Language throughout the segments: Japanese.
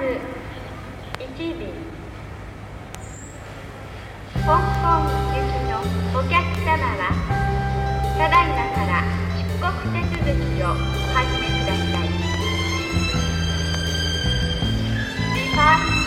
1便香港行きのお客様はただいまから出国手続きをお始めください。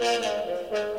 No, no.